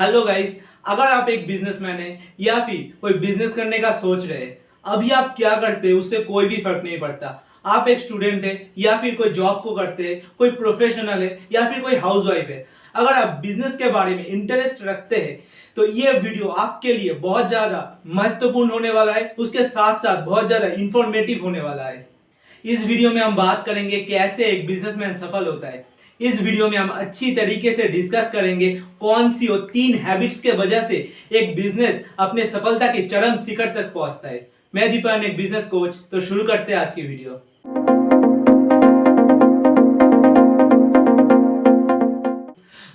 Hello guys अगर आप एक बिजनेसमैन हैं, या फिर कोई बिज़नेस करने का सोच रहे हैं, अभी आप क्या करते हैं, उससे कोई भी फ़र्क नहीं पड़ता। आप एक स्टूडेंट है, या फिर कोई जॉब को करते हैं, कोई प्रोफेशनल है, या फिर कोई हाउस वाइफ है। अगर आप बिज़नेस के बारे में इंटरेस्ट रखते हैं तो ये वीडियो आपके लिए बहुत ज़्यादा महत्वपूर्ण होने वाला है। उसके साथ साथ बहुत ज़्यादा इंफॉर्मेटिव होने वाला है। इस वीडियो में हम बात करेंगे कैसे एक बिजनेसमैन सफल होता है। इस वीडियो में हम अच्छी तरीके से डिस्कस करेंगे कौन सी वो तीन हैबिट्स के वजह से एक बिज़नेस अपने सफलता की चरम शिखर तक पहुँचता है। मैं दीपन एक बिज़नेस कोच तो शुरू करते हैं आज की वीडियो।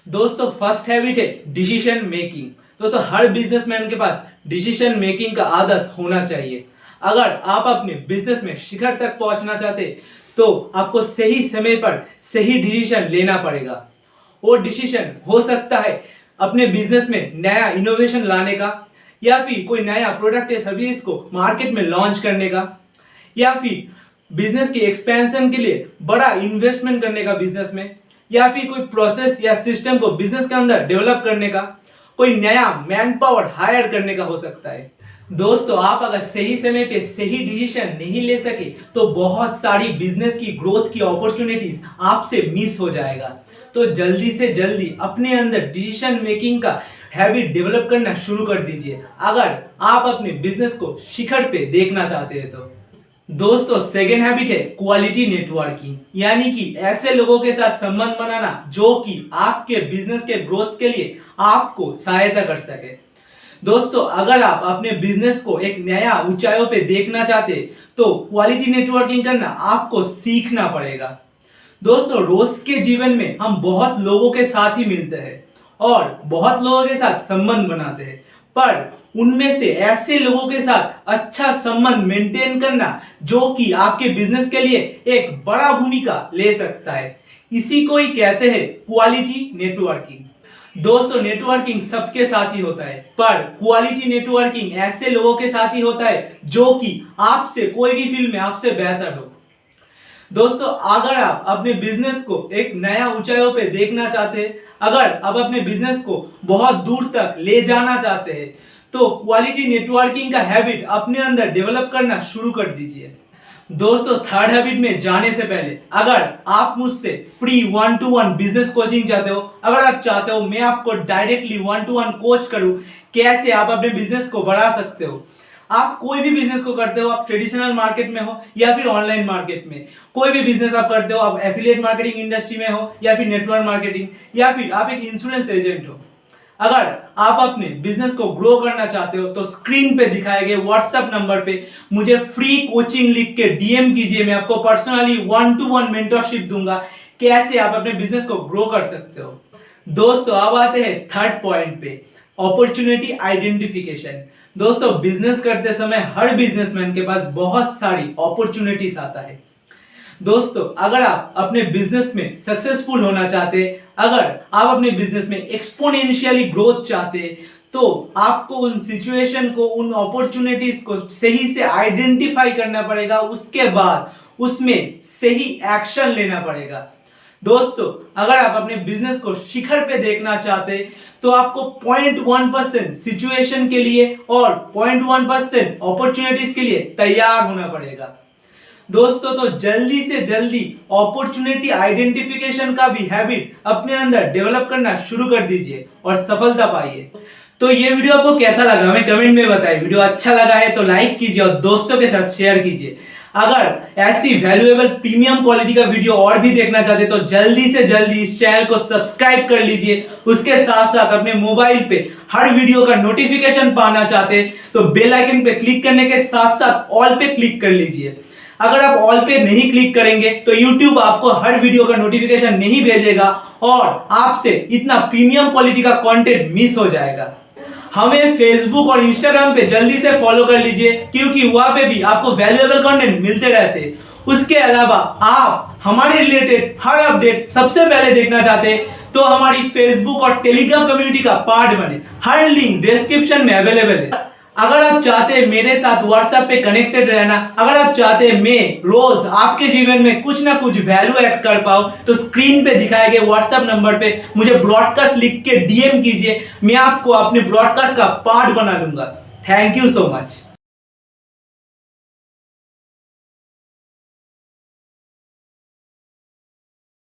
दोस्तों फ़र्स्ट हैबिट है डिसीज़न मेकिंग दोस्तों, हर बिजनेसमैन के पास डिसीज़न मेकिंग का आदत होना चाहिए। अगर आप अपने बिज़नेस में शिखर तक पहुँचना चाहते तो आपको सही समय पर सही डिसीज़न लेना पड़ेगा। वो डिसीज़न हो सकता है अपने बिज़नेस में नया इनोवेशन लाने का, या फिर कोई नया प्रोडक्ट या सर्विस को मार्केट में लॉन्च करने का, या फिर बिज़नेस की एक्सपेंशन के लिए बड़ा इन्वेस्टमेंट करने का बिज़नेस में, या फिर कोई प्रोसेस या सिस्टम को बिज़नेस के अंदर डेवलप करने का, कोई नया मैन पावर हायर करने का हो सकता है। दोस्तों, आप अगर सही समय पे सही डिसीज़न नहीं ले सके तो बहुत सारी बिज़नेस की ग्रोथ की अपॉर्चुनिटीज़ आपसे मिस हो जाएगा। तो जल्दी से जल्दी अपने अंदर डिसीज़न मेकिंग का हैबिट डेवलप करना शुरू कर दीजिए। अगर आप अपने बिज़नेस को शिखर पे देखना चाहते हैं तो। दोस्तों सेकेंड हैबिट है क्वालिटी नेटवर्किंग यानी कि ऐसे लोगों के साथ संबंध बनाना जो कि आपके बिज़नेस के ग्रोथ के लिए आपको सहायता कर सके। दोस्तों, अगर आप अपने बिज़नेस को एक नया ऊंचाइयों पे देखना चाहते तो क्वालिटी नेटवर्किंग करना आपको सीखना पड़ेगा। दोस्तों, रोज के जीवन में हम बहुत लोगों के साथ ही मिलते हैं और बहुत लोगों के साथ संबंध बनाते हैं। पर उनमें से ऐसे लोगों के साथ अच्छा संबंध मेंटेन करना जो कि आपके बिज़नेस के लिए एक बड़ा भूमिका ले सकता है। इसी को ही कहते हैं क्वालिटी नेटवर्किंग दोस्तों नेटवर्किंग सबके साथ ही होता है, पर क्वालिटी नेटवर्किंग ऐसे लोगों के साथ ही होता है जो कि आपसे, कोई भी फ़ील्ड में आपसे बेहतर हो। दोस्तों, अगर आप अपने बिज़नेस को एक नया ऊंचाइयों पे देखना चाहते हैं, अगर आप अपने बिज़नेस को बहुत दूर तक ले जाना चाहते हैं तो क्वालिटी नेटवर्किंग का हैबिट अपने अंदर डेवलप करना शुरू कर दीजिए। दोस्तों थर्ड हैबिट में जाने से पहले, अगर आप मुझसे free one to one business coaching चाहते हो, अगर आप चाहते हो मैं आपको directly one to one coach करूँ, कैसे आप अपने बिज़नेस को बढ़ा सकते हो? आप कोई भी बिज़नेस को करते हो, आप ट्रेडिशनल मार्केट में हो या फिर ऑनलाइन मार्केट में, कोई भी बिज़नेस आप करते हो, आप एफिलिएट मार्केटिंग इंडस्ट्री में हो या फिर नेटवर्क मार्केटिंग या फिर आप एक इंश्योरेंस एजेंट हो अगर आप अपने बिज़नेस को ग्रो करना चाहते हो तो स्क्रीन पे दिखाए गए व्हाट्सएप नंबर पे मुझे फ्री कोचिंग लिख के डीएम कीजिए। मैं आपको personally one to one mentorship दूँगा। कैसे आप अपने बिज़नेस को ग्रो कर सकते हो? दोस्तों, अब आते हैं थर्ड पॉइंट पे अपॉर्चुनिटी आइडेंटिफिकेशन दोस्तों बिज़नेस करते समय हर बिजनेसमैन के पास बहुत सारी अपॉर्चुनिटीज़ आता है। दोस्तों, अगर आप अपने बिज़नेस में सक्सेसफुल होना चाहते, अगर आप अपने बिज़नेस में एक्सपोनेंशियली ग्रोथ चाहते तो आपको उन सिचुएशन को, उन अपॉर्चुनिटीज़ को सही से आइडेंटिफाई करना पड़ेगा, उसके बाद उसमें सही एक्शन लेना पड़ेगा। दोस्तों, अगर आप अपने बिज़नेस को शिखर पे देखना चाहते तो आपको पॉइंट वन परसेंट सिचुएशन के लिए और पॉइंट वन परसेंट अपॉर्चुनिटीज़ के लिए तैयार होना पड़ेगा। दोस्तों तो जल्दी से जल्दी अपॉर्चुनिटी आइडेंटिफिकेशन का भी हैबिट अपने अंदर डेवलप करना शुरू कर दीजिए और सफलता पाइए। तो ये वीडियो आपको कैसा लगा? हमें कमेंट में बताइए वीडियो अच्छा लगा है तो लाइक कीजिए और दोस्तों के साथ शेयर कीजिए। अगर ऐसी वैल्यूएबल प्रीमियम क्वालिटी का वीडियो और भी देखना चाहते तो जल्दी से जल्दी इस चैनल को सब्सक्राइब कर लीजिए। उसके साथ साथ अपने मोबाइल पे हर वीडियो का नोटिफिकेशन पाना चाहते तो बेल आइकन पे क्लिक करने के साथ साथ ऑल पे क्लिक कर लीजिए। अगर आप ऑल पे नहीं क्लिक करेंगे तो YouTube आपको हर वीडियो का नोटिफिकेशन नहीं भेजेगा और आपसे इतना प्रीमियम क्वालिटी का कंटेंट मिस हो जाएगा। हमें फेसबुक और इंस्टाग्राम पे जल्दी से फॉलो कर लीजिए, क्योंकि वहाँ पे भी आपको वैल्यूएबल कंटेंट मिलते रहते। उसके अलावा आप हमारे रिलेटेड हर अपडेट सबसे पहले देखना चाहते तो हमारी फेसबुक और टेलीग्राम कम्युनिटी का पार्ट बने। हर लिंक डिस्क्रिप्शन में अवेलेबल है। अगर आप चाहते हैं मेरे साथ व्हाट्सएप पे कनेक्टेड रहना, अगर आप चाहते हैं मैं रोज आपके जीवन में कुछ ना कुछ वैल्यू ऐड कर पाऊँ तो स्क्रीन पे दिखाए गए व्हाट्सएप नंबर पे मुझे ब्रॉडकास्ट लिख के डीएम कीजिए, मैं आपको अपने ब्रॉडकास्ट का पार्ट बना लूँगा थैंक यू सो मच